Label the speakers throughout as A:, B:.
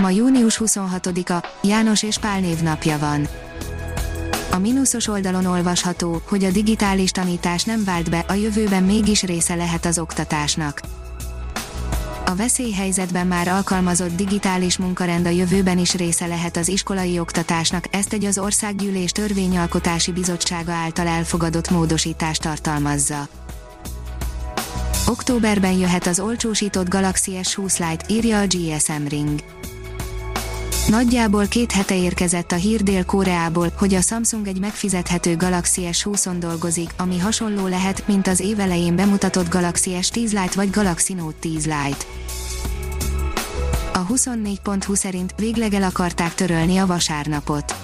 A: Ma június 26-a, János és Pál névnapja van. A mínuszos oldalon olvasható, hogy a digitális tanítás nem vált be, a jövőben mégis része lehet az oktatásnak. A veszélyhelyzetben már alkalmazott digitális munkarend a jövőben is része lehet az iskolai oktatásnak, ezt egy az Országgyűlés Törvényalkotási Bizottsága által elfogadott módosítás tartalmazza. Októberben jöhet az olcsósított Galaxy S20 Lite, írja a GSM Ring. Nagyjából két hete érkezett a hír Dél-Koreából, hogy a Samsung egy megfizethető Galaxy S20-on dolgozik, ami hasonló lehet, mint az évelején bemutatott Galaxy S10 Lite vagy Galaxy Note 10 Lite. A 24.20 szerint végleg el akarták törölni a vasárnapot.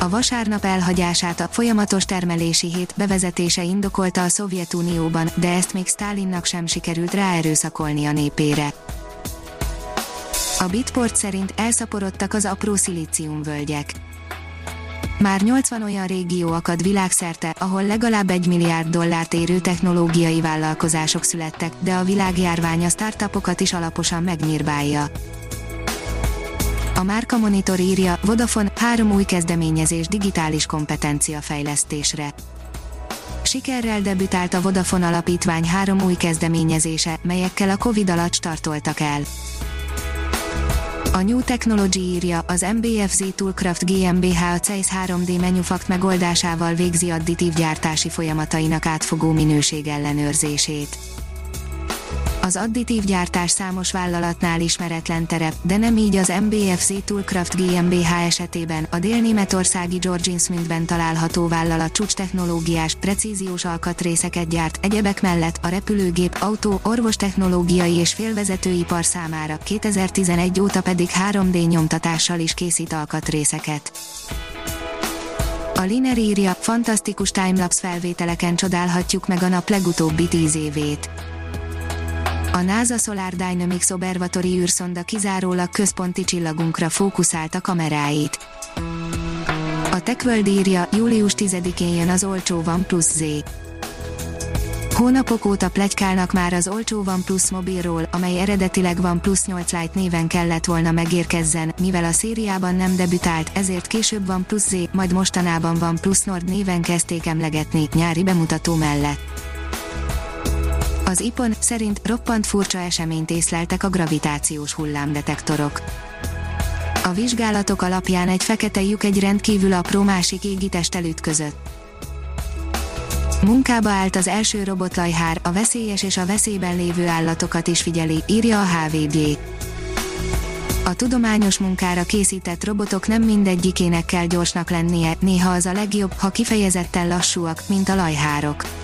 A: A vasárnap elhagyását a folyamatos termelési hét bevezetése indokolta a Szovjetunióban, de ezt még Stalinnak sem sikerült ráerőszakolni a népére. A Bitport szerint elszaporodtak az apró szilíciumvölgyek. Már 80 olyan régió akad világszerte, ahol legalább egy milliárd dollárt érő technológiai vállalkozások születtek, de a világjárvány a startupokat is alaposan megnyírbálja. A Márka Monitor írja, Vodafone három új kezdeményezés digitális kompetencia fejlesztésre. Sikerrel debütált a Vodafone Alapítvány három új kezdeményezése, melyekkel a Covid alatt startoltak el. A New Technology írja, az MBFZ Toolcraft GmbH a CEIS 3D Manufakt megoldásával végzi additív gyártási folyamatainak átfogó minőség ellenőrzését. Az additív gyártás számos vállalatnál ismeretlen terep, de nem így az MBFZ Toolcraft GmbH esetében. A dél-németországi Georginsmithben található vállalat csúcs technológiás, precíziós alkatrészeket gyárt, egyebek mellett a repülőgép, autó, orvostechnológiai és félvezetőipar számára, 2011 óta pedig 3D nyomtatással is készít alkatrészeket. A Liner írja, fantasztikus timelapse felvételeken csodálhatjuk meg a nap legutóbbi tíz évét a NASA Solar Dynamics Observatory űrszonda kizárólag központi csillagunkra fókuszálta kameráit. A TechWorld írja, július 10-én jön az olcsó OnePlus Z. Hónapok óta plegykálnak már az olcsó OnePlus mobilról, amely eredetileg OnePlus 8 Lite néven kellett volna megérkezzen, mivel a szériában nem debütált, ezért később OnePlus Z, majd mostanában OnePlus Nord néven kezdték emlegetni, nyári bemutató mellett. Az IPON szerint roppant furcsa eseményt észleltek a gravitációs hullámdetektorok. A vizsgálatok alapján egy fekete lyuk egy rendkívül apró másik égitesttel ütközött. Munkába állt az első robotlajhár, a veszélyes és a veszélyben lévő állatokat is figyeli, írja a HVG. A tudományos munkára készített robotok nem mindegyikének kell gyorsnak lennie, néha az a legjobb, ha kifejezetten lassúak, mint a lajhárok.